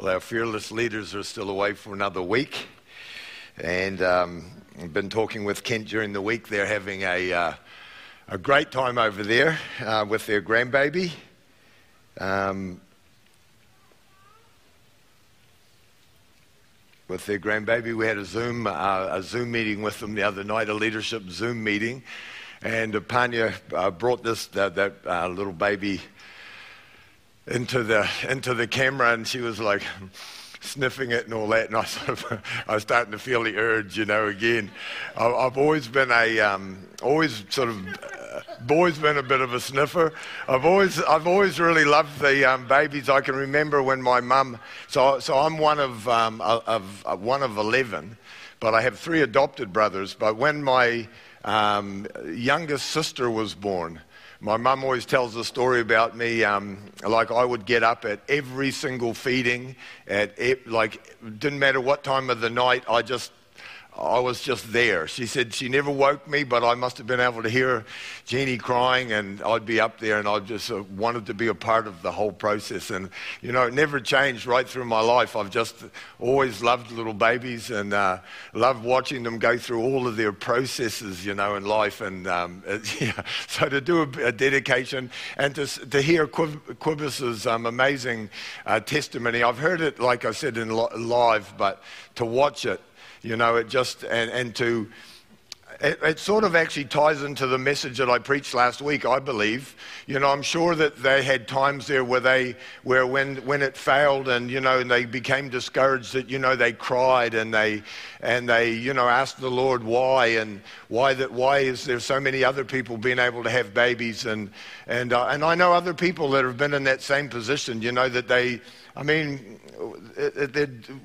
Well, our fearless leaders are still away for another week. And um, I've been talking with Kent during the week. They're having a, uh, a great time over there uh, with their grandbaby. Um, with their grandbaby. We had a Zoom, uh, a Zoom meeting with them the other night, a leadership Zoom meeting. And Panya uh, brought this, that, that uh, little baby into the into the camera, and she was like sniffing it and all that. And I sort of I was starting to feel the urge, you know. Again, I've always been a um, always sort of. Uh, always been a bit of a sniffer. I've always, I've always really loved the um, babies. I can remember when my mum, so, so I'm one of, um, of, one of 11, but I have three adopted brothers. But when my um, youngest sister was born, my mum always tells the story about me. Um, like I would get up at every single feeding, at like didn't matter what time of the night. I just I was just there. She said she never woke me, but I must have been able to hear Jeannie crying, and I'd be up there, and I just uh, wanted to be a part of the whole process. And, you know, it never changed right through my life. I've just always loved little babies and uh, loved watching them go through all of their processes, you know, in life. And um, yeah. so to do a, a, dedication and to, to hear Quibus's um, amazing uh, testimony, I've heard it, like I said, in live, but to watch it, you know, it just, and, and to, it, it, sort of actually ties into the message that I preached last week, I believe. You know, I'm sure that they had times there where they, where when, when it failed and, you know, and they became discouraged that, you know, they cried and they, and they, you know, asked the Lord why and why that, why is there so many other people being able to have babies and, and, uh, and I know other people that have been in that same position, you know, that they, I mean,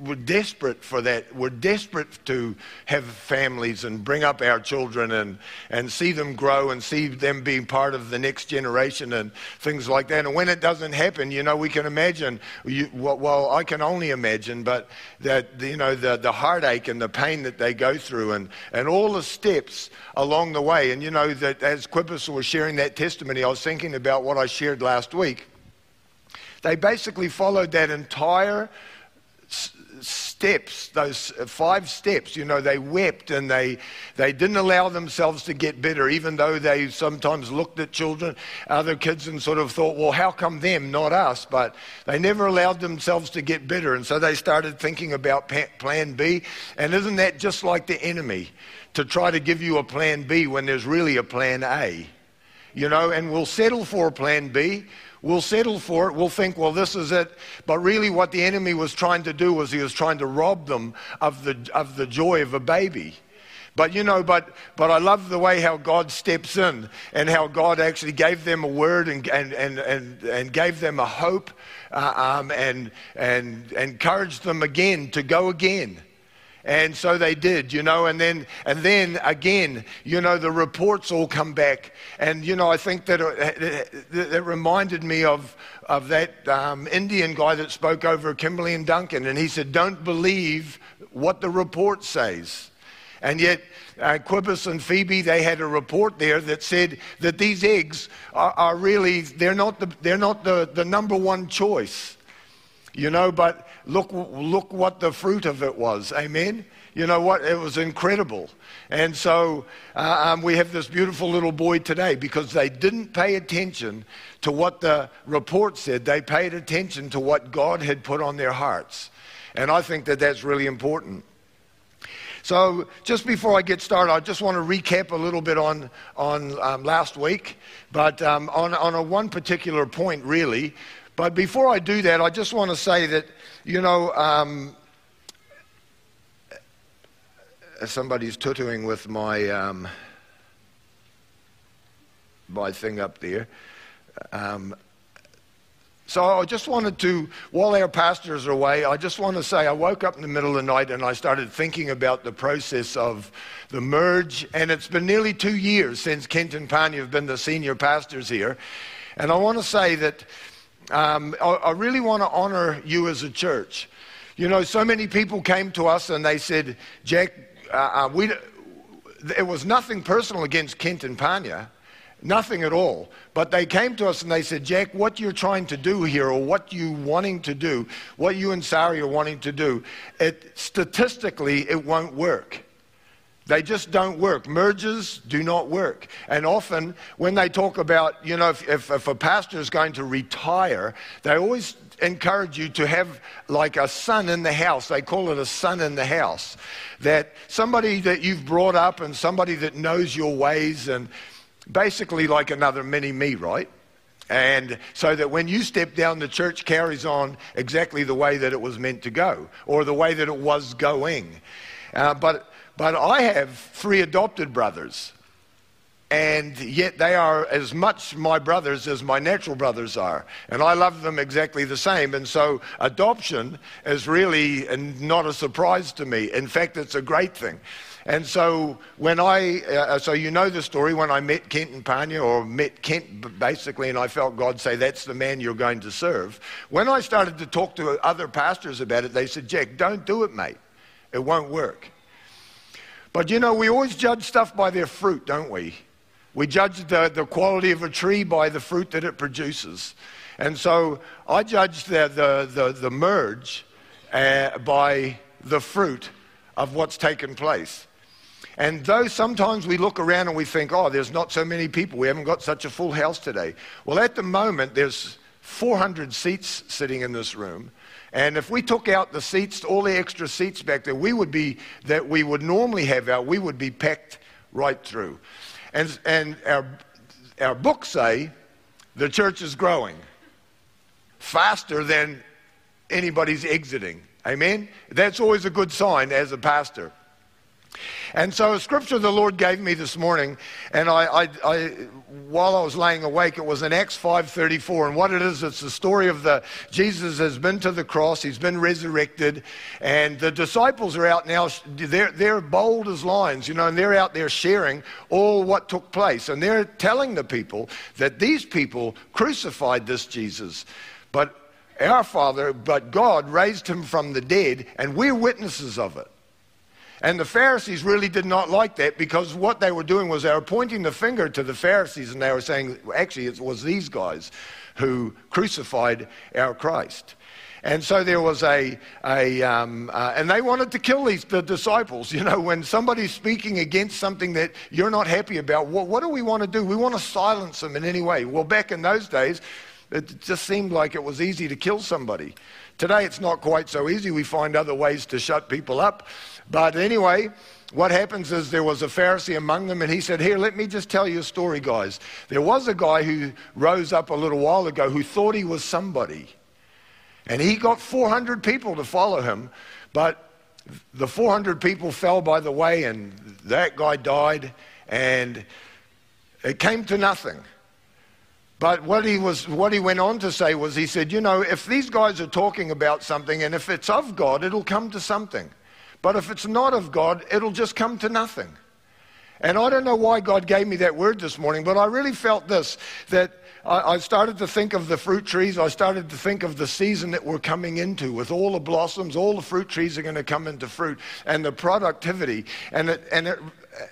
we're desperate for that. We're desperate to have families and bring up our children and, and see them grow and see them being part of the next generation and things like that. And when it doesn't happen, you know, we can imagine, you, well, I can only imagine, but that, you know, the, the heartache and the pain that they go through and, and all the steps along the way. And, you know, that as Quibus was sharing that testimony, I was thinking about what I shared last week they basically followed that entire steps, those five steps. You know, they wept and they, they didn't allow themselves to get bitter, even though they sometimes looked at children, other kids, and sort of thought, well, how come them, not us? But they never allowed themselves to get bitter. And so they started thinking about plan B. And isn't that just like the enemy to try to give you a plan B when there's really a plan A? You know, and we'll settle for a plan B We'll settle for it. We'll think, well, this is it. But really, what the enemy was trying to do was he was trying to rob them of the, of the joy of a baby. But you know, but, but I love the way how God steps in and how God actually gave them a word and, and, and, and, and gave them a hope uh, um, and, and encouraged them again to go again. And so they did, you know, and then, and then again, you know, the reports all come back. And, you know, I think that it, it, it reminded me of, of that um, Indian guy that spoke over Kimberley and Duncan. And he said, don't believe what the report says. And yet, uh, and Phoebe, they had a report there that said that these eggs are, are really, they're not, the, they're not the, the number one choice. You know, but look, look what the fruit of it was. Amen? You know what? It was incredible. And so uh, um, we have this beautiful little boy today because they didn't pay attention to what the report said. They paid attention to what God had put on their hearts. And I think that that's really important. So, just before I get started, I just want to recap a little bit on, on um, last week, but um, on, on a one particular point, really. But before I do that, I just want to say that, you know, um, somebody's tutoring with my, um, my thing up there. Um, so I just wanted to, while our pastors are away, I just want to say I woke up in the middle of the night and I started thinking about the process of the merge. And it's been nearly two years since Kent and Panya have been the senior pastors here. And I want to say that um, I, I really want to honor you as a church. You know, so many people came to us and they said, Jack, uh, uh, we, it was nothing personal against Kent and Panya. nothing at all. But they came to us and they said, Jack, what you're trying to do here, or what you wanting to do, what you and Sari are wanting to do, it, statistically, it won't work. They just don't work. Mergers do not work. And often, when they talk about, you know, if, if, if, a pastor is going to retire, they always encourage you to have like a son in the house. They call it a son in the house. That somebody that you've brought up and somebody that knows your ways, and basically like another mini me, right? And so that when you step down, the church carries on exactly the way that it was meant to go, or the way that it was going. Uh, but but I have three adopted brothers, and yet they are as much my brothers as my natural brothers are. And I love them exactly the same. And so adoption is really not a surprise to me. In fact, it's a great thing. And so when I, uh, so you know the story, when I met Kent and Panya, or met Kent basically, and I felt God say, that's the man you're going to serve. When I started to talk to other pastors about it, they said, Jack, don't do it, mate. It won't work. But you know, we always judge stuff by their fruit, don't we? We judge the, the quality of a tree by the fruit that it produces. And so I judge the, the, the, the merge uh, by the fruit of what's taken place. And though sometimes we look around and we think, oh, there's not so many people, we haven't got such a full house today. Well, at the moment, there's 400 seats sitting in this room. And if we took out the seats, all the extra seats back there, we would be, that we would normally have out, we would be packed right through. And, and our, our books say the church is growing faster than anybody's exiting. Amen? That's always a good sign as a pastor. And so, a scripture the Lord gave me this morning, and I, I, I, while I was laying awake, it was in Acts 5:34. And what it is, it's the story of the Jesus has been to the cross, he's been resurrected, and the disciples are out now. They're, they're bold as lions, you know, and they're out there sharing all what took place, and they're telling the people that these people crucified this Jesus, but our Father, but God raised him from the dead, and we're witnesses of it. And the Pharisees really did not like that because what they were doing was they were pointing the finger to the Pharisees and they were saying, actually, it was these guys who crucified our Christ. And so there was a, a um, uh, and they wanted to kill these, the disciples. You know, when somebody's speaking against something that you're not happy about, what, what do we want to do? We want to silence them in any way. Well, back in those days, it just seemed like it was easy to kill somebody. Today, it's not quite so easy. We find other ways to shut people up. But anyway, what happens is there was a Pharisee among them, and he said, Here, let me just tell you a story, guys. There was a guy who rose up a little while ago who thought he was somebody. And he got 400 people to follow him, but the 400 people fell by the way, and that guy died, and it came to nothing. But what he, was, what he went on to say was, he said, You know, if these guys are talking about something, and if it's of God, it'll come to something. But if it's not of God, it'll just come to nothing. And I don't know why God gave me that word this morning, but I really felt this that I, started to think of the fruit trees. I started to think of the season that we're coming into with all the blossoms, all the fruit trees are going to come into fruit, and the productivity. And, it, and it,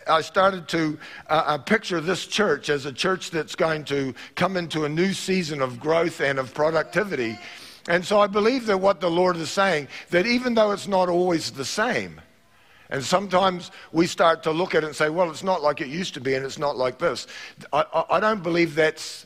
I started to uh, uh, picture this church as a church that's going to come into a new season of growth and of productivity. And so I believe that what the Lord is saying, that even though it's not always the same, and sometimes we start to look at it and say, well, it's not like it used to be and it's not like this. I, I, I don't believe that's,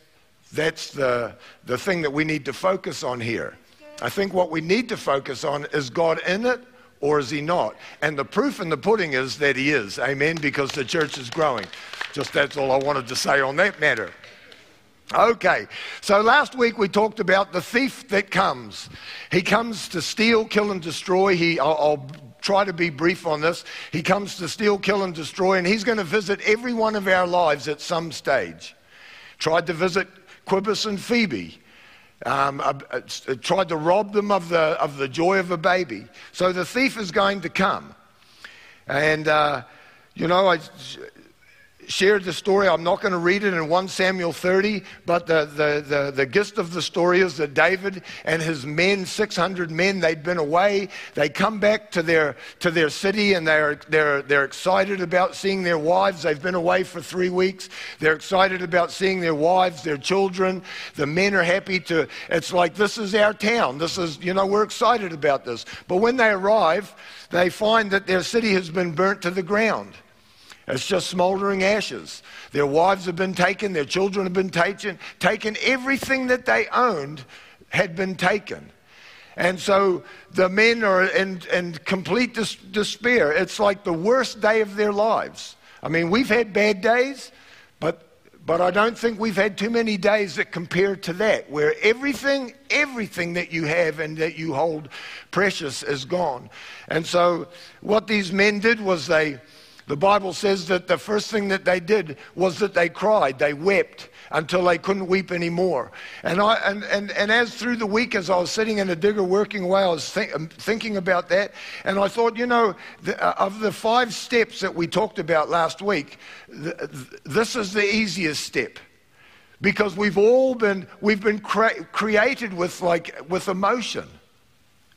that's the, the thing that we need to focus on here. I think what we need to focus on is God in it or is he not? And the proof in the pudding is that he is. Amen, because the church is growing. Just that's all I wanted to say on that matter. Okay, so last week we talked about the thief that comes. He comes to steal, kill, and destroy. He, I'll, I'll try to be brief on this. He comes to steal, kill, and destroy, and he's going to visit every one of our lives at some stage. Tried to visit Quibus and Phoebe. Um, uh, uh, tried to rob them of the, of the joy of a baby. So the thief is going to come. And, uh, you know, I, shared the story. I'm not going to read it in 1 Samuel 30, but the, the, the, the gist of the story is that David and his men, 600 men, they'd been away. They come back to their, to their city and they're, they're, they're excited about seeing their wives. They've been away for three weeks. They're excited about seeing their wives, their children. The men are happy to, it's like, this is our town. This is, you know, we're excited about this. But when they arrive, they find that their city has been burnt to the ground. It's just smoldering ashes. Their wives have been taken, their children have been taken, taken. Everything that they owned had been taken. And so the men are in, in complete dis- despair. It's like the worst day of their lives. I mean, we've had bad days, but, but I don't think we've had too many days that compare to that, where everything, everything that you have and that you hold precious is gone. And so what these men did was they the Bible says that the first thing that they did was that they cried, they wept until they couldn't weep anymore. And, I, and, and, and as through the week, as I was sitting in a digger working away, I was think, um, thinking about that. And I thought, you know, the, uh, of the five steps that we talked about last week, th- this is the easiest step. Because we've all been, we've been cre- created with like, with emotion.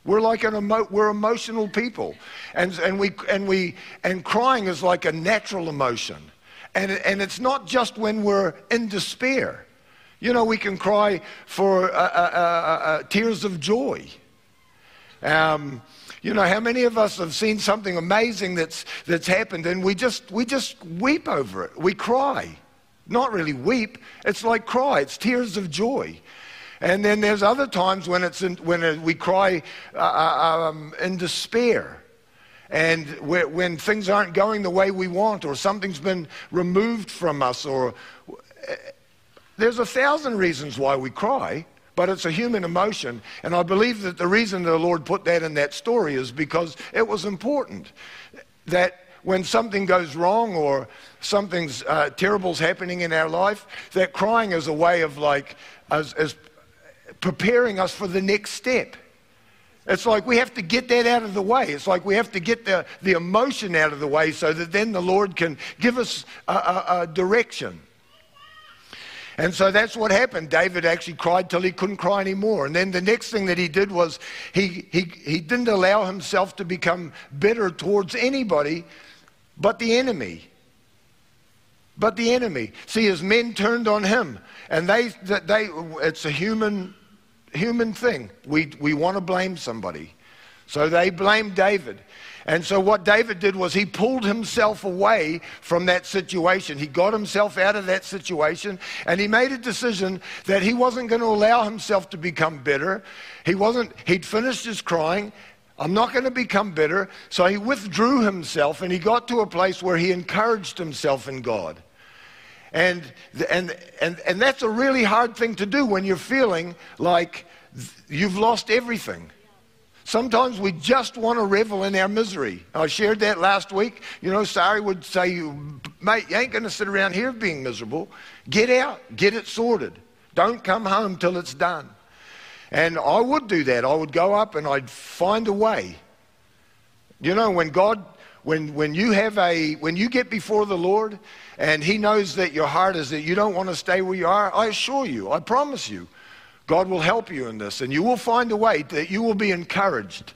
We're like an emo- we're emotional people. And, and, we, and, we, and crying is like a natural emotion. And, and it's not just when we're in despair. You know, we can cry for uh, uh, uh, uh, tears of joy. Um, you know, how many of us have seen something amazing that's, that's happened and we just, we just weep over it? We cry. Not really weep, it's like cry, it's tears of joy. And then there's other times when, it's in, when we cry uh, uh, um, in despair. And when things aren't going the way we want, or something's been removed from us, or uh, there's a thousand reasons why we cry, but it's a human emotion. And I believe that the reason the Lord put that in that story is because it was important that when something goes wrong or something's uh, terrible's happening in our life, that crying is a way of like, as, as preparing us for the next step. It's like we have to get that out of the way. It's like we have to get the, the emotion out of the way so that then the Lord can give us a, a, a direction. And so that's what happened. David actually cried till he couldn't cry anymore. And then the next thing that he did was he, he, he didn't allow himself to become bitter towards anybody but the enemy. But the enemy. See, his men turned on him. And they, they, it's a human human thing. We, we want to blame somebody. So they blamed David. And so what David did was he pulled himself away from that situation. He got himself out of that situation and he made a decision that he wasn't going to allow himself to become bitter. He wasn't, he'd finished his crying. I'm not going to become bitter. So he withdrew himself and he got to a place where he encouraged himself in God. And, and, and, and that's a really hard thing to do when you're feeling like you've lost everything. Sometimes we just want to revel in our misery. I shared that last week. You know, Sari would say, mate, you ain't going to sit around here being miserable. Get out, get it sorted. Don't come home till it's done. And I would do that. I would go up and I'd find a way. You know, when God, when, when you have a, when you get before the Lord and He knows that your heart is that you don't want to stay where you are, I assure you, I promise you, God will help you in this and you will find a way that you will be encouraged.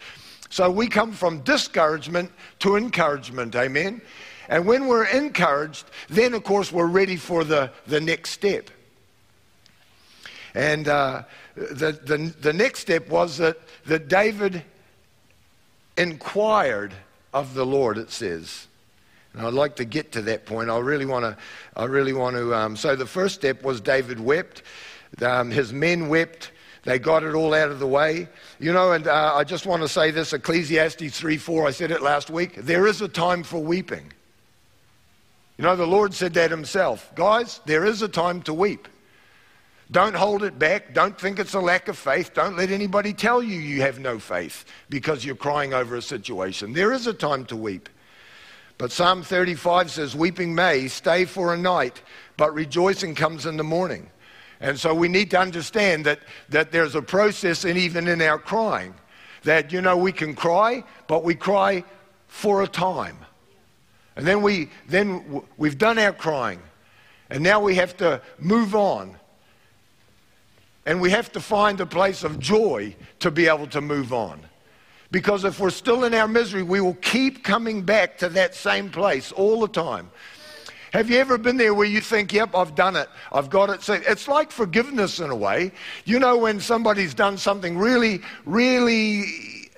So we come from discouragement to encouragement, amen? And when we're encouraged, then of course we're ready for the, the next step. And uh, the, the, the next step was that, that David inquired of the Lord, it says. And I'd like to get to that point. I really want to. I really want to. Um, so the first step was David wept. Um, his men wept. They got it all out of the way. You know, and uh, I just want to say this Ecclesiastes 3 4, I said it last week. There is a time for weeping. You know, the Lord said that himself. Guys, there is a time to weep. Don't hold it back. Don't think it's a lack of faith. Don't let anybody tell you you have no faith because you're crying over a situation. There is a time to weep. But Psalm 35 says, Weeping may stay for a night, but rejoicing comes in the morning. And so we need to understand that, that there's a process, and even in our crying, that, you know, we can cry, but we cry for a time. And then, we, then we've done our crying. And now we have to move on. And we have to find a place of joy to be able to move on. Because if we're still in our misery, we will keep coming back to that same place all the time. Have you ever been there where you think, yep, I've done it, I've got it? So it's like forgiveness in a way. You know, when somebody's done something really, really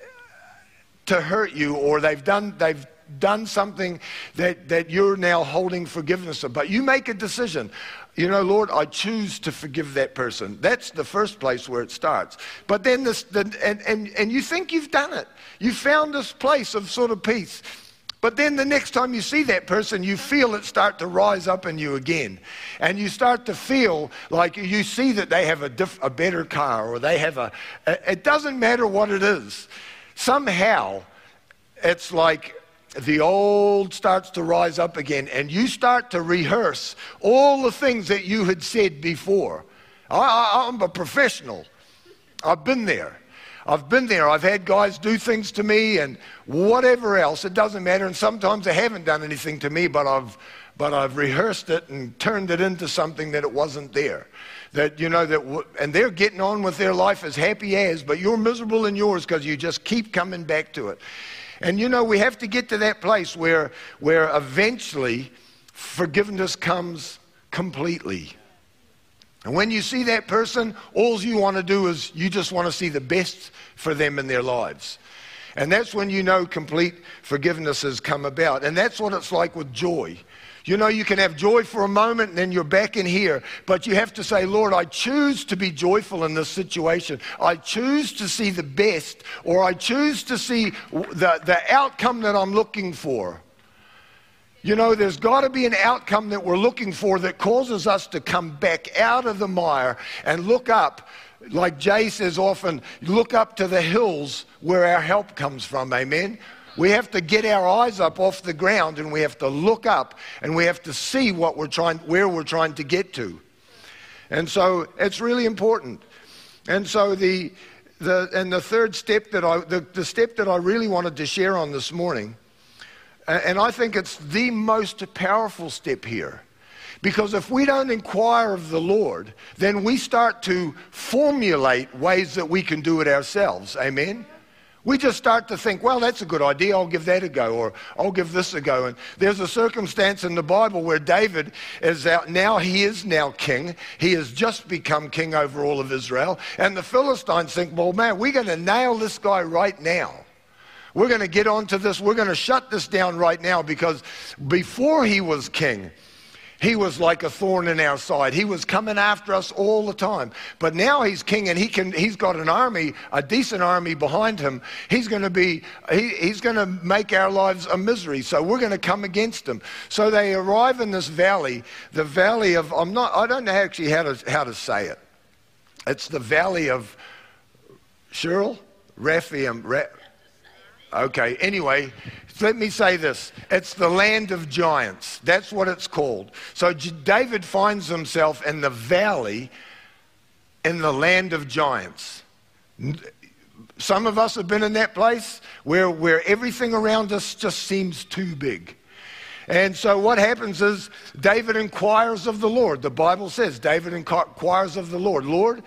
to hurt you, or they've done, they've done something that, that you're now holding forgiveness of. But you make a decision. You know, Lord, I choose to forgive that person. That's the first place where it starts. But then this, the, and, and, and you think you've done it. You found this place of sort of peace. But then the next time you see that person, you feel it start to rise up in you again. And you start to feel like you see that they have a, diff, a better car or they have a, it doesn't matter what it is. Somehow, it's like the old starts to rise up again, and you start to rehearse all the things that you had said before. I, am a professional. I've been there. I've been there. I've had guys do things to me and whatever else. It doesn't matter. And sometimes they haven't done anything to me, but I've, but I've rehearsed it and turned it into something that it wasn't there. That, you know, that, and they're getting on with their life as happy as, but you're miserable in yours because you just keep coming back to it. And you know, we have to get to that place where, where eventually forgiveness comes completely. And when you see that person, all you want to do is you just want to see the best for them in their lives. And that's when you know complete forgiveness has come about. And that's what it's like with joy. You know, you can have joy for a moment and then you're back in here, but you have to say, Lord, I choose to be joyful in this situation. I choose to see the best, or I choose to see the, the outcome that I'm looking for. You know, there's got to be an outcome that we're looking for that causes us to come back out of the mire and look up. Like Jay says often, look up to the hills where our help comes from. Amen. We have to get our eyes up off the ground and we have to look up and we have to see what we're trying, where we're trying to get to. And so it's really important. And so the, the, and the third step that I, the, the step that I really wanted to share on this morning, and I think it's the most powerful step here. Because if we don't inquire of the Lord, then we start to formulate ways that we can do it ourselves. Amen? We just start to think, well, that's a good idea. I'll give that a go, or I'll give this a go. And there's a circumstance in the Bible where David is out. Now he is now king. He has just become king over all of Israel. And the Philistines think, well, man, we're going to nail this guy right now. We're going to get onto this. We're going to shut this down right now because before he was king, he was like a thorn in our side. He was coming after us all the time. But now he's king and he can, he's got an army, a decent army behind him. He's going to be, he, he's going to make our lives a misery. So we're going to come against him. So they arrive in this valley, the valley of, I'm not, I don't know actually how to, how to say it. It's the valley of Cheryl? Rephaim. Ra- okay, anyway, let me say this it's the land of giants. That's what it's called. So David finds himself in the valley in the land of giants. Some of us have been in that place where, where everything around us just seems too big. And so what happens is David inquires of the Lord. The Bible says David inquires of the Lord, Lord,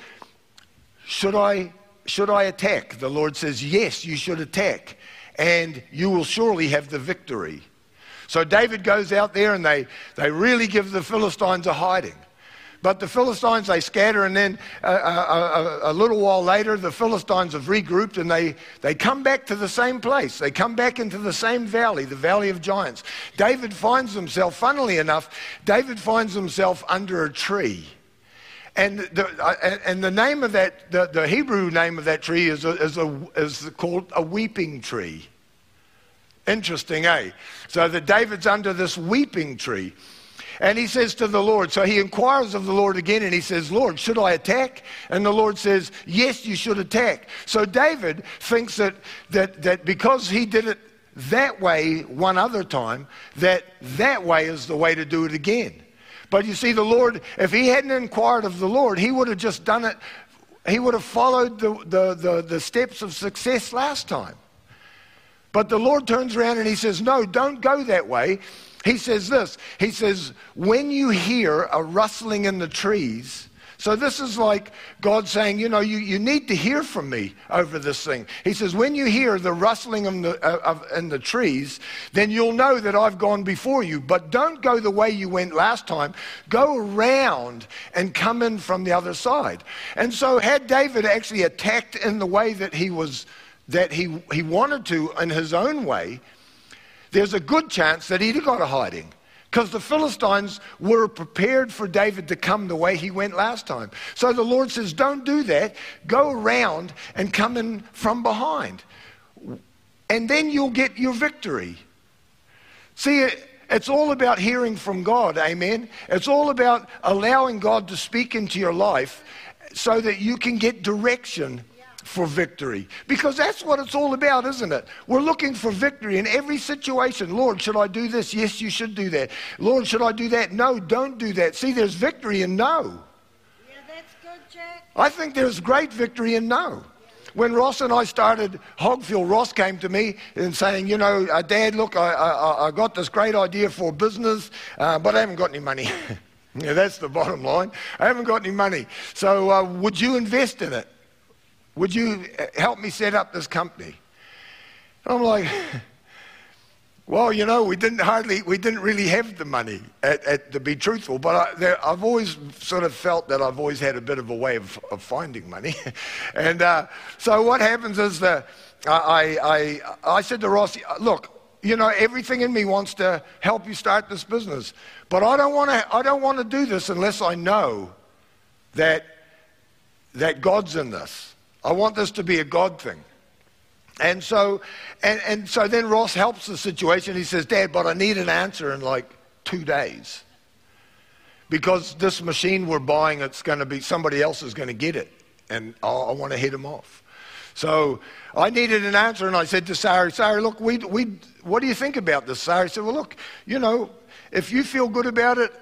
should I should I attack? The Lord says, Yes, you should attack and you will surely have the victory. So David goes out there and they, they really give the Philistines a hiding. But the Philistines, they scatter, and then a, a, a, a, little while later, the Philistines have regrouped and they, they come back to the same place. They come back into the same valley, the Valley of Giants. David finds himself, funnily enough, David finds himself under a tree. And the, uh, and the name of that, the, the Hebrew name of that tree is, a, is, a, is called a weeping tree. Interesting, eh? So that David's under this weeping tree. And he says to the Lord, so he inquires of the Lord again and he says, Lord, should I attack? And the Lord says, Yes, you should attack. So David thinks that, that, that because he did it that way one other time, that that way is the way to do it again. But you see, the Lord, if he hadn't inquired of the Lord, he would have just done it, he would have followed the, the, the, the steps of success last time. But the Lord turns around and he says, No, don't go that way. He says this He says, When you hear a rustling in the trees, so this is like God saying, you know, you, you need to hear from me over this thing. He says, when you hear the rustling in the, uh, of, in the trees, then you'll know that I've gone before you. But don't go the way you went last time. Go around and come in from the other side. And so had David actually attacked in the way that he was, that he, he wanted to in his own way, there's a good chance that he'd have got a hiding. Because the Philistines were prepared for David to come the way he went last time. So the Lord says, Don't do that. Go around and come in from behind. And then you'll get your victory. See, it's all about hearing from God, amen? It's all about allowing God to speak into your life so that you can get direction for victory. Because that's what it's all about, isn't it? We're looking for victory in every situation. Lord, should I do this? Yes, you should do that. Lord, should I do that? No, don't do that. See, there's victory in no. Yeah, that's good, Jack. I think there's great victory in no. When Ross and I started Hogfield, Ross came to me and saying, you know, uh, Dad, look, I, I, I, got this great idea for business, uh, but I haven't got any money. yeah, that's the bottom line. I haven't got any money. So uh, would you invest in it? Would you help me set up this company? I'm like, well, you know, we didn't hardly, we didn't really have the money, at, at, to be truthful. But I, have always sort of felt that I've always had a bit of a way of, of finding money. and uh, so what happens is that I, I, I said to Ross, look, you know, everything in me wants to help you start this business, but I don't want to. I don't want to do this unless I know that that God's in this. I want this to be a God thing. And so, and, and so then Ross helps the situation. He says, Dad, but I need an answer in like two days. Because this machine we're buying, it's going to be, somebody else is going to get it. And I, I want to hit him off. So I needed an answer, and I said to Sarah, Sarah, look, we, we, what do you think about this? Sarah said, well, look, you know, if you feel good about it,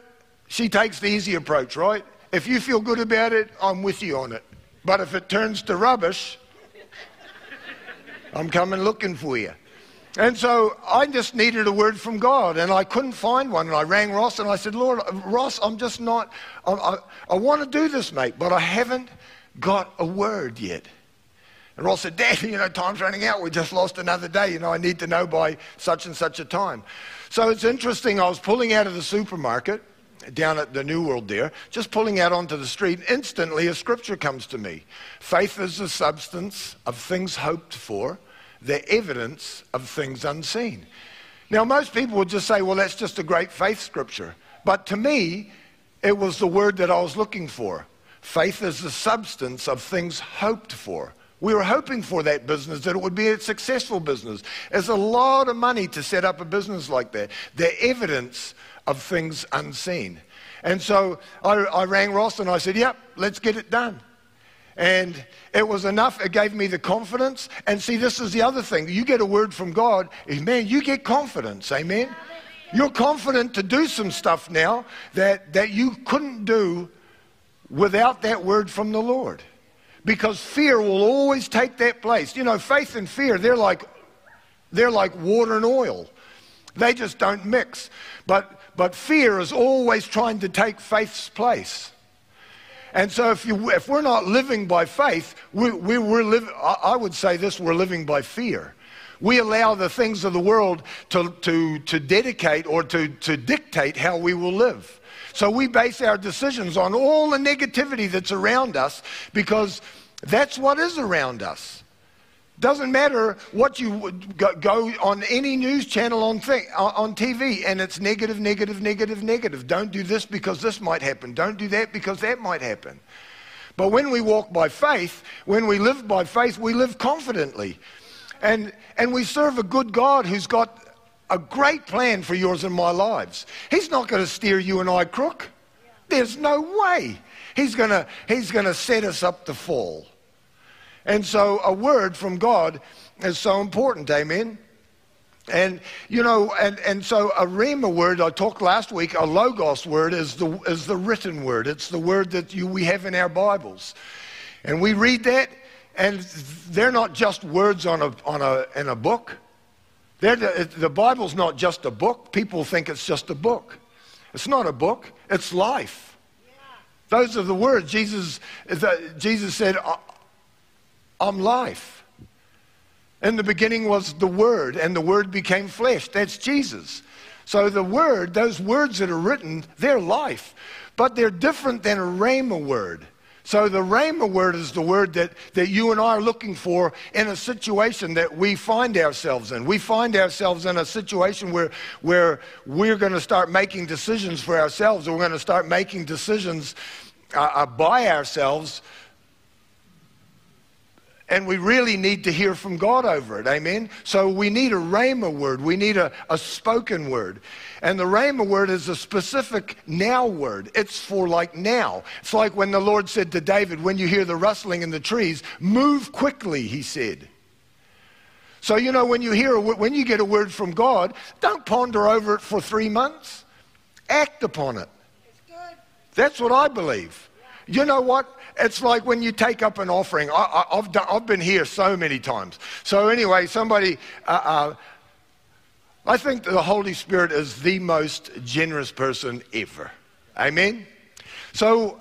she takes the easy approach, right? If you feel good about it, I'm with you on it. But if it turns to rubbish, I'm coming looking for you. And so I just needed a word from God, and I couldn't find one. And I rang Ross and I said, Lord, Ross, I'm just not, I, I, I want to do this, mate, but I haven't got a word yet. And Ross said, Dad, you know, time's running out. We just lost another day. You know, I need to know by such and such a time. So it's interesting. I was pulling out of the supermarket down at the New World there, just pulling out onto the street, instantly a scripture comes to me. Faith is the substance of things hoped for, the evidence of things unseen. Now, most people would just say, well, that's just a great faith scripture. But to me, it was the word that I was looking for. Faith is the substance of things hoped for. We were hoping for that business, that it would be a successful business. It's a lot of money to set up a business like that. The evidence of things unseen. And so I, I rang Ross and I said, Yep, let's get it done. And it was enough. It gave me the confidence. And see, this is the other thing. You get a word from God, man, you get confidence. Amen. You're confident to do some stuff now that, that you couldn't do without that word from the Lord. Because fear will always take that place. You know, faith and fear, they're like, they're like water and oil. They just don't mix. But but fear is always trying to take faith's place. And so if, you, if we're not living by faith, we, we, we're I would say this, we're living by fear. We allow the things of the world to, to, to dedicate or to, to dictate how we will live. So we base our decisions on all the negativity that's around us because that's what is around us. Doesn't matter what you go on any news channel on, thing, on TV and it's negative, negative, negative, negative. Don't do this because this might happen. Don't do that because that might happen. But when we walk by faith, when we live by faith, we live confidently. And, and we serve a good God who's got a great plan for yours and my lives. He's not going to steer you and I crook. There's no way. He's going to, he's going to set us up to fall. And so a word from God is so important. Amen. And, you know, and, and so a rhema word, I talked last week, a logos word is the, is the written word. It's the word that you, we have in our Bibles. And we read that, and they're not just words on a, on a, in a book. They're the, the Bible's not just a book. People think it's just a book. It's not a book, it's life. Those are the words. Jesus, the, Jesus said, I'm life. In the beginning was the Word, and the Word became flesh. That's Jesus. So the Word, those words that are written, they're life. But they're different than a rhema word. So the rhema word is the word that, that you and I are looking for in a situation that we find ourselves in. We find ourselves in a situation where, where we're going to start making decisions for ourselves, or we're going to start making decisions uh, uh, by ourselves and we really need to hear from God over it. Amen? So we need a rhema word. We need a, a spoken word. And the rhema word is a specific now word. It's for like now. It's like when the Lord said to David, when you hear the rustling in the trees, move quickly, he said. So, you know, when you hear, a, when you get a word from God, don't ponder over it for three months. Act upon it. That's what I believe. You know what? It's like when you take up an offering. I, have I've been here so many times. So, anyway, somebody, uh, uh, I think the Holy Spirit is the most generous person ever. Amen? So,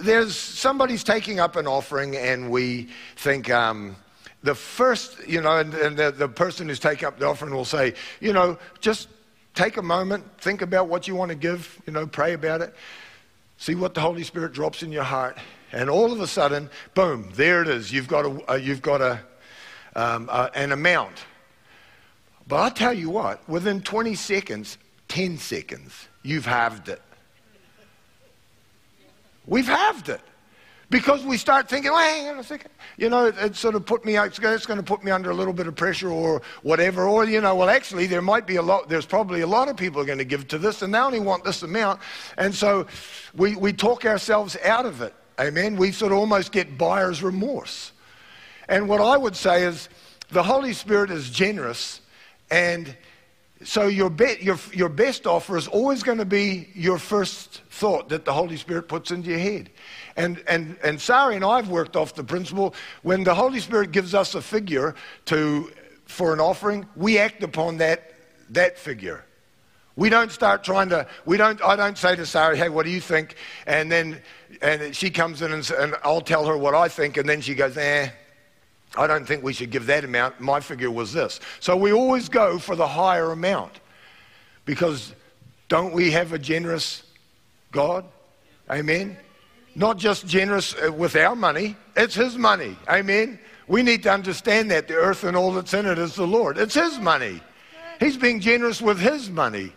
there's somebody's taking up an offering, and we think, um, the first, you know, and, and the, the, person who's taking up the offering will say, you know, just take a moment, think about what you want to give, you know, pray about it. See what the Holy Spirit drops in your heart, and all of a sudden, boom, there it is. You've got, a, uh, you've got a, um, an amount. But I tell you what, within 20 seconds, 10 seconds, you've halved it. We've halved it. Because we start thinking, well, hang on a second. You know, it, it sort of put me, it's going to put me under a little bit of pressure or whatever. Or, you know, well, actually, there might be a lot, there's probably a lot of people are going to give to this and they only want this amount. And so we, we talk ourselves out of it. Amen. We sort of almost get buyer's remorse. And what I would say is the Holy Spirit is generous and so your, be, your, your best offer is always going to be your first thought that the Holy Spirit puts into your head. And, and, and Sari and I have worked off the principle when the Holy Spirit gives us a figure to, for an offering, we act upon that, that figure. We don't start trying to, we don't, I don't say to Sari, hey, what do you think? And then and she comes in and, and I'll tell her what I think, and then she goes, eh, I don't think we should give that amount. My figure was this. So we always go for the higher amount because don't we have a generous God? Amen? Not just generous uh, with our money, it's His money. Amen? We need to understand that the earth and all that's in it is the Lord. It's His money. He's being generous with His money.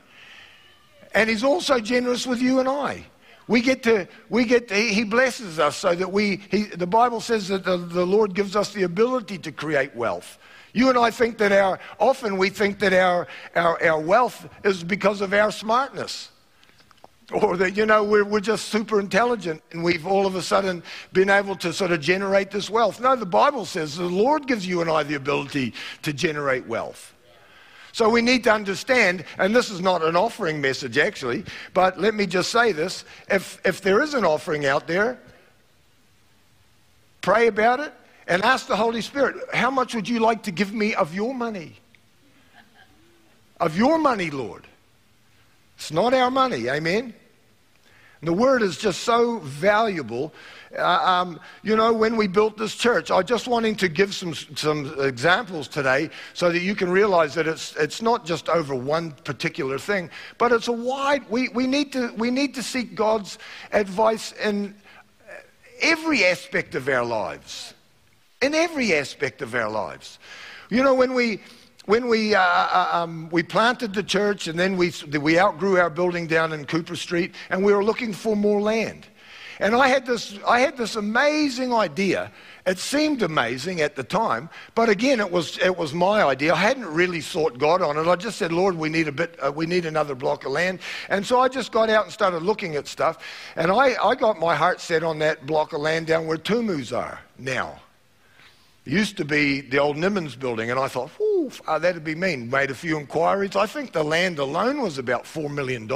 And He's also generous with you and I. We get to, we get to, he blesses us so that we, he, the Bible says that the, the Lord gives us the ability to create wealth. You and I think that our, often we think that our, our, our wealth is because of our smartness. Or that, you know, we're, we're just super intelligent and we've all of a sudden been able to sort of generate this wealth. No, the Bible says the Lord gives you and I the ability to generate wealth. So we need to understand, and this is not an offering message actually, but let me just say this. If, if there is an offering out there, pray about it and ask the Holy Spirit, how much would you like to give me of your money? Of your money, Lord. It's not our money, amen? And the word is just so valuable uh, um, you know, when we built this church, I just wanting to give some, some examples today so that you can realize that it's, it's not just over one particular thing, but it's a wide, we, we, need to, we need to seek God's advice in every aspect of our lives. In every aspect of our lives. You know, when we, when we, uh, uh um, we planted the church and then we, we outgrew our building down in Cooper Street and we were looking for more land. And I had this, I had this amazing idea. It seemed amazing at the time, but again, it was, it was my idea. I hadn't really sought God on it. I just said, Lord, we need a bit, uh, we need another block of land. And so I just got out and started looking at stuff. And I, I got my heart set on that block of land down where Tumus are now. It used to be the old Nimmons building, and I thought, oh, that'd be mean. Made a few inquiries. I think the land alone was about $4 million.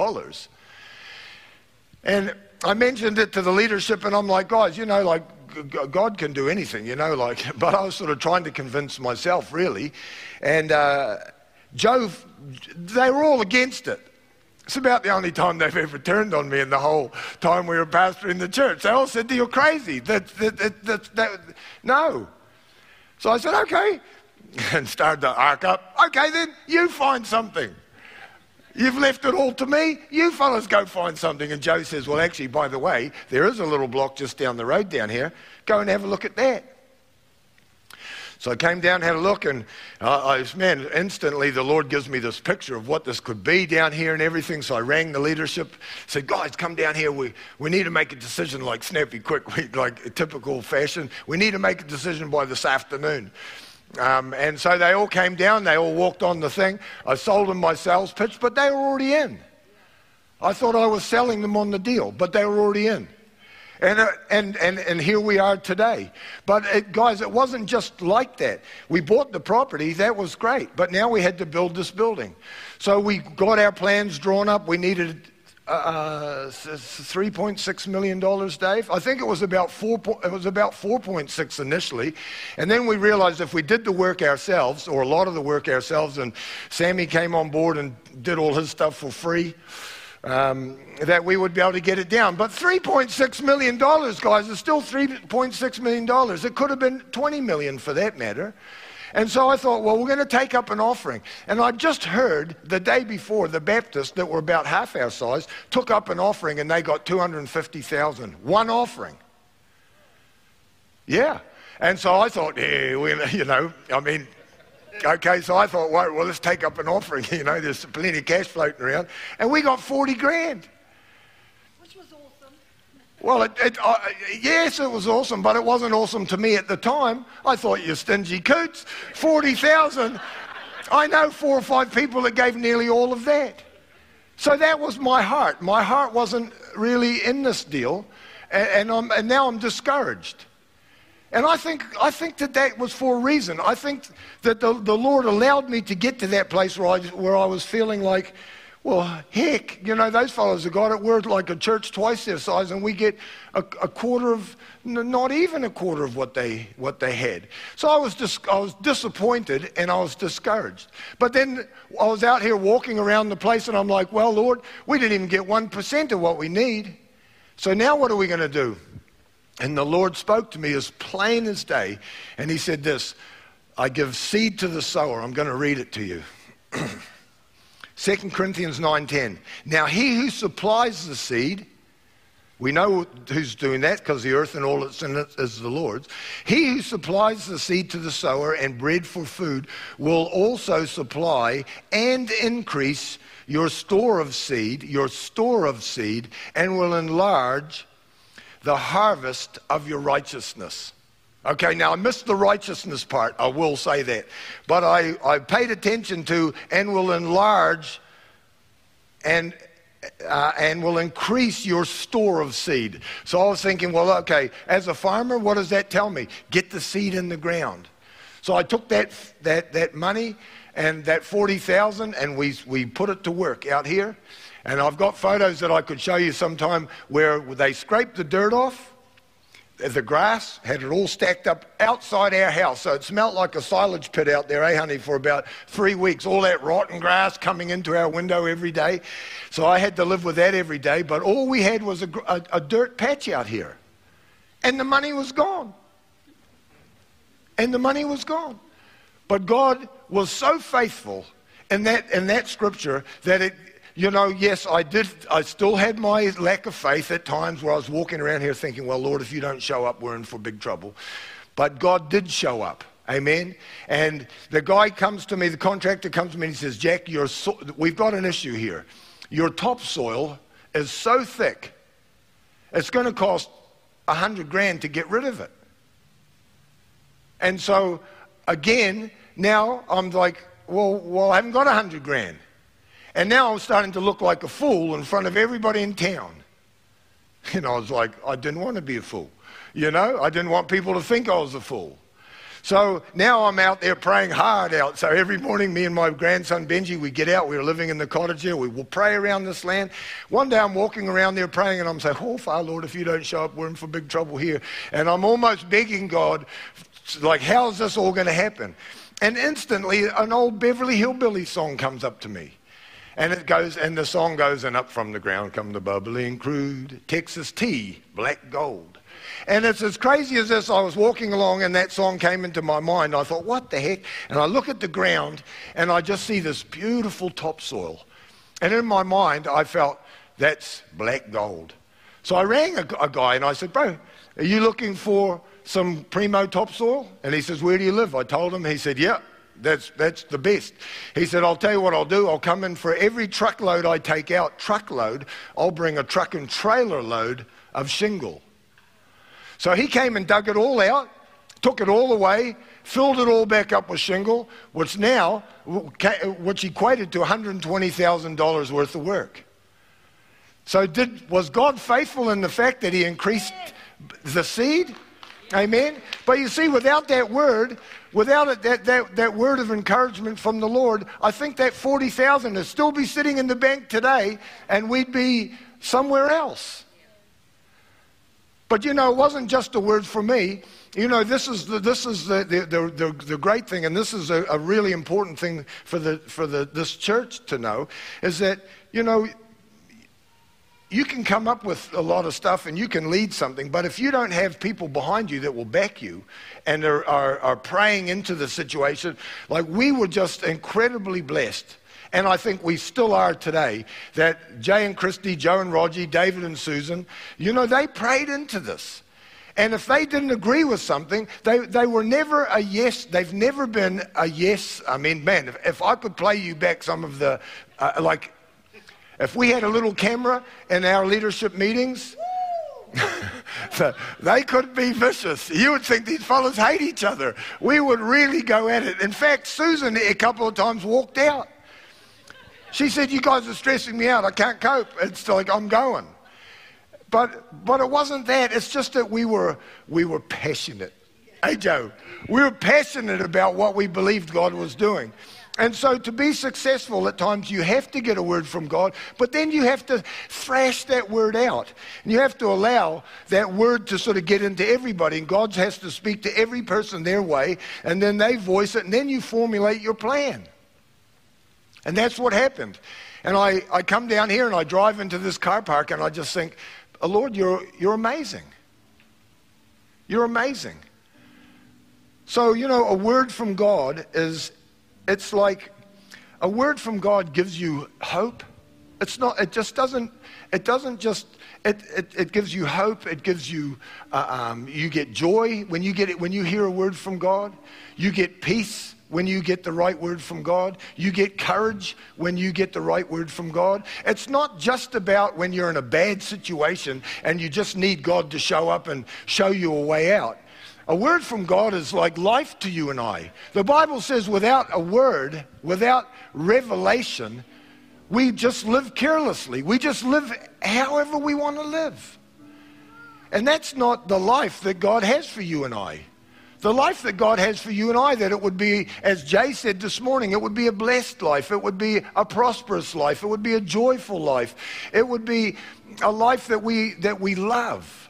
And I mentioned it to the leadership, and I'm like, guys, you know, like, God can do anything, you know, like, but I was sort of trying to convince myself, really. And uh, Joe, they were all against it. It's about the only time they've ever turned on me in the whole time we were pastoring the church. They all said, You're crazy. That, that, that, that, no. So I said, Okay. And started to arc up. Okay, then you find something. You've left it all to me. You fellas go find something. And Joe says, Well, actually, by the way, there is a little block just down the road down here. Go and have a look at that. So I came down, had a look, and uh, I was, man, instantly the Lord gives me this picture of what this could be down here and everything. So I rang the leadership, said, guys, come down here. We, we need to make a decision like snappy, quick, like typical fashion. We need to make a decision by this afternoon. Um, and so they all came down, they all walked on the thing. I sold them my sales pitch, but they were already in. I thought I was selling them on the deal, but they were already in. And, uh, and, and, and here we are today. But it, guys, it wasn't just like that. We bought the property, that was great, but now we had to build this building. So we got our plans drawn up. We needed uh, $3.6 million, Dave. I think it was about four. It was about 4.6 initially, and then we realized if we did the work ourselves, or a lot of the work ourselves, and Sammy came on board and did all his stuff for free, um, that we would be able to get it down. But $3.6 million, guys, is still $3.6 million. It could have been 20 million for that matter. And so I thought, well, we're going to take up an offering. And I just heard the day before the Baptists that were about half our size took up an offering and they got 250,000. One offering. Yeah. And so I thought, yeah, we, you know, I mean, okay, so I thought, well, well, let's take up an offering. You know, there's plenty of cash floating around. And we got 40 grand. Well, it, it, uh, yes, it was awesome, but it wasn't awesome to me at the time. I thought, you stingy coots, 40,000. I know four or five people that gave nearly all of that. So that was my heart. My heart wasn't really in this deal, and, and, and now I'm discouraged. And I think, I think that that was for a reason. I think that the, the Lord allowed me to get to that place where I, where I was feeling like, well, heck, you know, those fellows have got it. We're like a church twice their size, and we get a, a quarter of, not even a quarter of what they, what they had. So I was, dis- I was disappointed and I was discouraged. But then I was out here walking around the place, and I'm like, well, Lord, we didn't even get 1% of what we need. So now what are we going to do? And the Lord spoke to me as plain as day, and He said this I give seed to the sower. I'm going to read it to you. 2 Corinthians 9:10. Now he who supplies the seed, we know who's doing that because the earth and all that's in it is the Lord's. He who supplies the seed to the sower and bread for food will also supply and increase your store of seed, your store of seed, and will enlarge the harvest of your righteousness. Okay, now I missed the righteousness part, I will say that. But I, I paid attention to and will enlarge and, uh, and will increase your store of seed. So I was thinking, well, okay, as a farmer, what does that tell me? Get the seed in the ground. So I took that, that, that money and that 40,000 and we, we put it to work out here. And I've got photos that I could show you sometime where they scraped the dirt off the grass, had it all stacked up outside our house. So it smelt like a silage pit out there, eh, honey, for about three weeks. All that rotten grass coming into our window every day. So I had to live with that every day. But all we had was a, a, a dirt patch out here. And the money was gone. And the money was gone. But God was so faithful in that, in that scripture that it, you know, yes, I did. I still had my lack of faith at times where I was walking around here thinking, well, Lord, if you don't show up, we're in for big trouble. But God did show up. Amen. And the guy comes to me, the contractor comes to me and he says, Jack, so- we've got an issue here. Your topsoil is so thick, it's going to cost a hundred grand to get rid of it. And so, again, now I'm like, well, well, I haven't got a hundred grand. And now I'm starting to look like a fool in front of everybody in town. And I was like, I didn't want to be a fool. You know, I didn't want people to think I was a fool. So now I'm out there praying hard out. So every morning, me and my grandson Benji, we get out. We were living in the cottage here. We will pray around this land. One day I'm walking around there praying, and I'm saying, Oh, Father, Lord, if you don't show up, we're in for big trouble here. And I'm almost begging God, like, how's this all going to happen? And instantly, an old Beverly Hillbilly song comes up to me. And it goes, and the song goes, and up from the ground come the bubbling crude Texas tea, black gold. And it's as crazy as this. I was walking along and that song came into my mind. I thought, what the heck? And I look at the ground and I just see this beautiful topsoil. And in my mind, I felt, that's black gold. So I rang a, a guy and I said, bro, are you looking for some primo topsoil? And he says, where do you live? I told him. He said, yeah, that's, that's the best. He said, I'll tell you what I'll do. I'll come in for every truckload I take out, truckload, I'll bring a truck and trailer load of shingle. So he came and dug it all out, took it all away, filled it all back up with shingle, which now, which equated to $120,000 worth of work. So did, was God faithful in the fact that he increased the seed? Amen. But you see, without that word, without it, that, that, that word of encouragement from the Lord, I think that 40,000 would still be sitting in the bank today and we'd be somewhere else. But you know, it wasn't just a word for me. You know, this is the, this is the, the, the, the great thing, and this is a, a really important thing for, the, for the, this church to know, is that, you know, you can come up with a lot of stuff and you can lead something, but if you don't have people behind you that will back you and are, are, are praying into the situation, like we were just incredibly blessed and I think we still are today, that Jay and Christy, Joe and Rogie, David and Susan, you know, they prayed into this. And if they didn't agree with something, they, they were never a yes. They've never been a yes. I mean, man, if, if I could play you back some of the, uh, like, if we had a little camera in our leadership meetings, they could be vicious. You would think these fellows hate each other. We would really go at it. In fact, Susan a couple of times walked out. She said, You guys are stressing me out. I can't cope. It's like I'm going. But, but it wasn't that. It's just that we were, we were passionate. Hey, Joe, we were passionate about what we believed God was doing. And so to be successful at times, you have to get a word from God, but then you have to thrash that word out. And you have to allow that word to sort of get into everybody. And God has to speak to every person their way, and then they voice it, and then you formulate your plan. And that's what happened. And I, I come down here and I drive into this car park and I just think, oh, Lord, you're, you're amazing. You're amazing. So, you know, a word from God is, it's like a word from God gives you hope. It's not, it just doesn't, it doesn't just, it, it, it gives you hope. It gives you, uh, um, you get joy when you get it, when you hear a word from God. You get peace when you get the right word from God. You get courage when you get the right word from God. It's not just about when you're in a bad situation and you just need God to show up and show you a way out. A word from God is like life to you and I. The Bible says without a word, without revelation, we just live carelessly. We just live however we want to live. And that's not the life that God has for you and I the life that God has for you and I, that it would be, as Jay said this morning, it would be a blessed life. It would be a prosperous life. It would be a joyful life. It would be a life that we, that we love.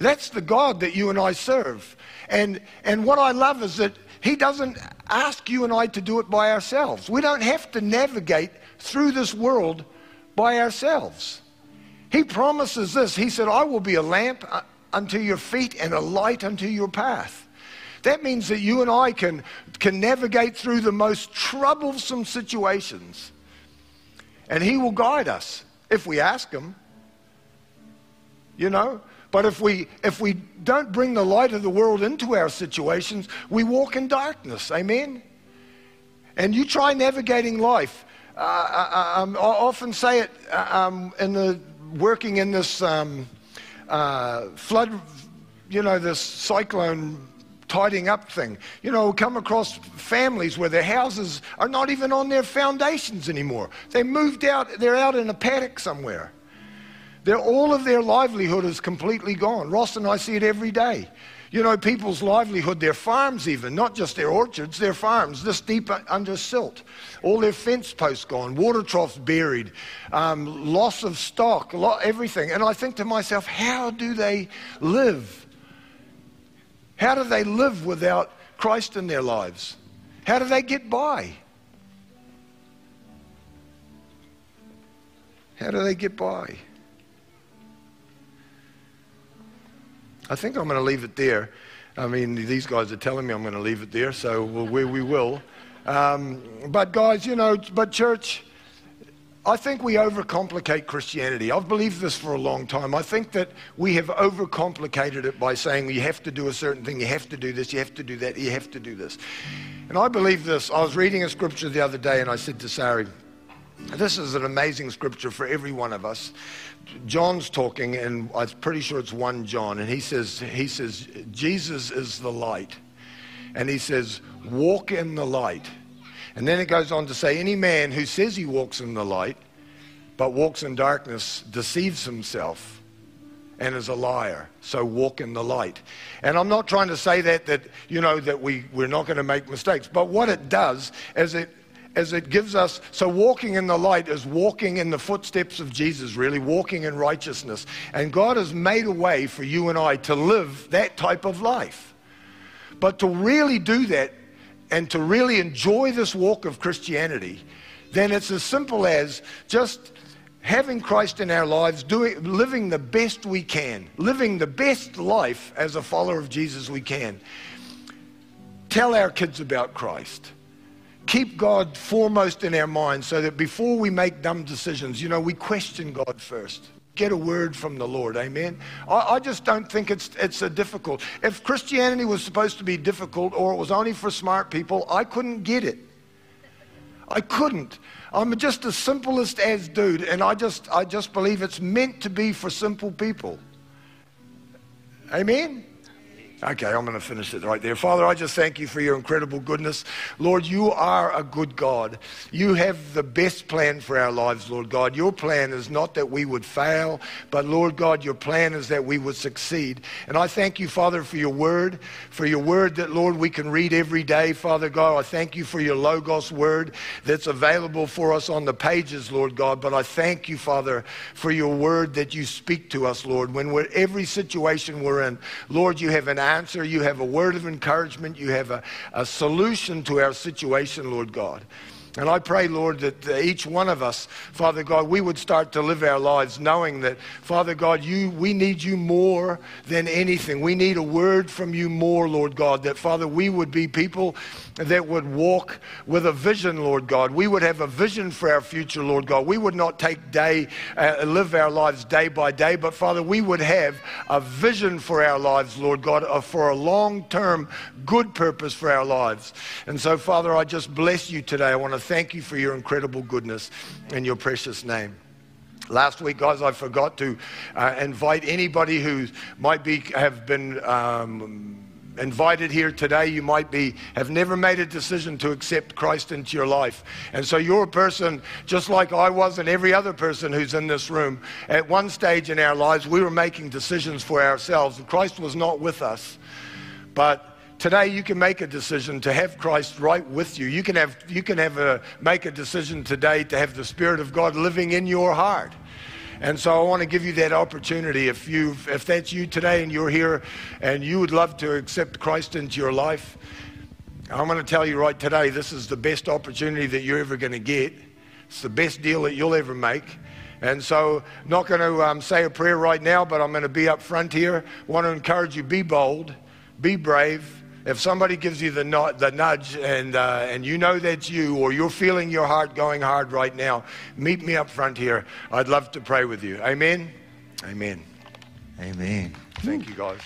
That's the God that you and I serve. And, and what I love is that He doesn't ask you and I to do it by ourselves. We don't have to navigate through this world by ourselves. He promises this. He said, I will be a lamp uh, unto your feet and a light unto your path. That means that you and I can, can navigate through the most troublesome situations. And He will guide us if we ask Him. You know? But if we, if we don't bring the light of the world into our situations, we walk in darkness. Amen? And you try navigating life. Uh, I, I, I, often say it uh, um, in the working in this. Um, uh, flood, you know, this cyclone tidying up thing. You know, come across families where their houses are not even on their foundations anymore. They moved out, they're out in a paddock somewhere. They're, all of their livelihood is completely gone. Ross and I see it every day. You know, people's livelihood, their farms, even, not just their orchards, their farms, this deep under silt. All their fence posts gone, water troughs buried, um, loss of stock, lot, everything. And I think to myself, how do they live? How do they live without Christ in their lives? How do they get by? How do they get by? I think I'm going to leave it there. I mean, these guys are telling me I'm going to leave it there, so we, we will. Um, but, guys, you know, but church, I think we overcomplicate Christianity. I've believed this for a long time. I think that we have overcomplicated it by saying you have to do a certain thing, you have to do this, you have to do that, you have to do this. And I believe this. I was reading a scripture the other day and I said to Sari, this is an amazing scripture for every one of us. John's talking, and I'm pretty sure it's 1 John, and he says, he says, Jesus is the light. And he says, walk in the light. And then it goes on to say, any man who says he walks in the light, but walks in darkness, deceives himself and is a liar. So walk in the light. And I'm not trying to say that, that you know, that we, we're not going to make mistakes. But what it does is it as it gives us. So, walking in the light is walking in the footsteps of Jesus, really, walking in righteousness. And God has made a way for you and I to live that type of life. But to really do that and to really enjoy this walk of Christianity, then it's as simple as just having Christ in our lives, doing, living the best we can, living the best life as a follower of Jesus we can. Tell our kids about Christ keep God foremost in our minds so that before we make dumb decisions, you know, we question God first. Get a word from the Lord, amen. I, I, just don't think it's it's a difficult. If Christianity was supposed to be difficult or it was only for smart people, I couldn't get it. I couldn't. I'm just the simplest as dude, and I just I just believe it's meant to be for simple people. Amen. Okay, I'm going to finish it right there. Father, I just thank you for your incredible goodness. Lord, you are a good God. You have the best plan for our lives, Lord God. Your plan is not that we would fail, but Lord God, your plan is that we would succeed. And I thank you, Father, for your word, for your word that, Lord, we can read every day, Father God. I thank you for your Logos word that's available for us on the pages, Lord God. But I thank you, Father, for your word that you speak to us, Lord. When we're every situation we're in, Lord, you have an answer. You have a word of encouragement. You have a, a solution to our situation, Lord God. And I pray, Lord, that uh, each one of us, Father God, we would start to live our lives knowing that, Father God, you, we need you more than anything. We need a word from you more, Lord God, that, Father, we would be people that would walk with a vision, Lord God. We would have a vision for our future, Lord God. We would not take day, uh, live our lives day by day, but, Father, we would have a vision for our lives, Lord God, uh, for a long term good purpose for our lives. And so, Father, I just bless you today. I want to thank you for your incredible goodness in your precious name. Last week, guys, I forgot to uh, invite anybody who might be have been um, invited here today. You might be have never made a decision to accept Christ into your life, and so you're a person just like I was, and every other person who's in this room. At one stage in our lives, we were making decisions for ourselves, and Christ was not with us, but Today, you can make a decision to have Christ right with you. You can, have, you can have a, make a decision today to have the Spirit of God living in your heart. And so I want to give you that opportunity. If, you if that's you today and you're here and you would love to accept Christ into your life, I'm going to tell you right today this is the best opportunity that you're ever going to get. It's the best deal that you'll ever make. And so, not going to um, say a prayer right now, but I'm going to be up front here. want to encourage you be bold, be brave, if somebody gives you the, the nudge and, uh, and you know that's you or you're feeling your heart going hard right now, meet me up front here. I'd love to pray with you. Amen? Amen. Amen. Thank you, guys.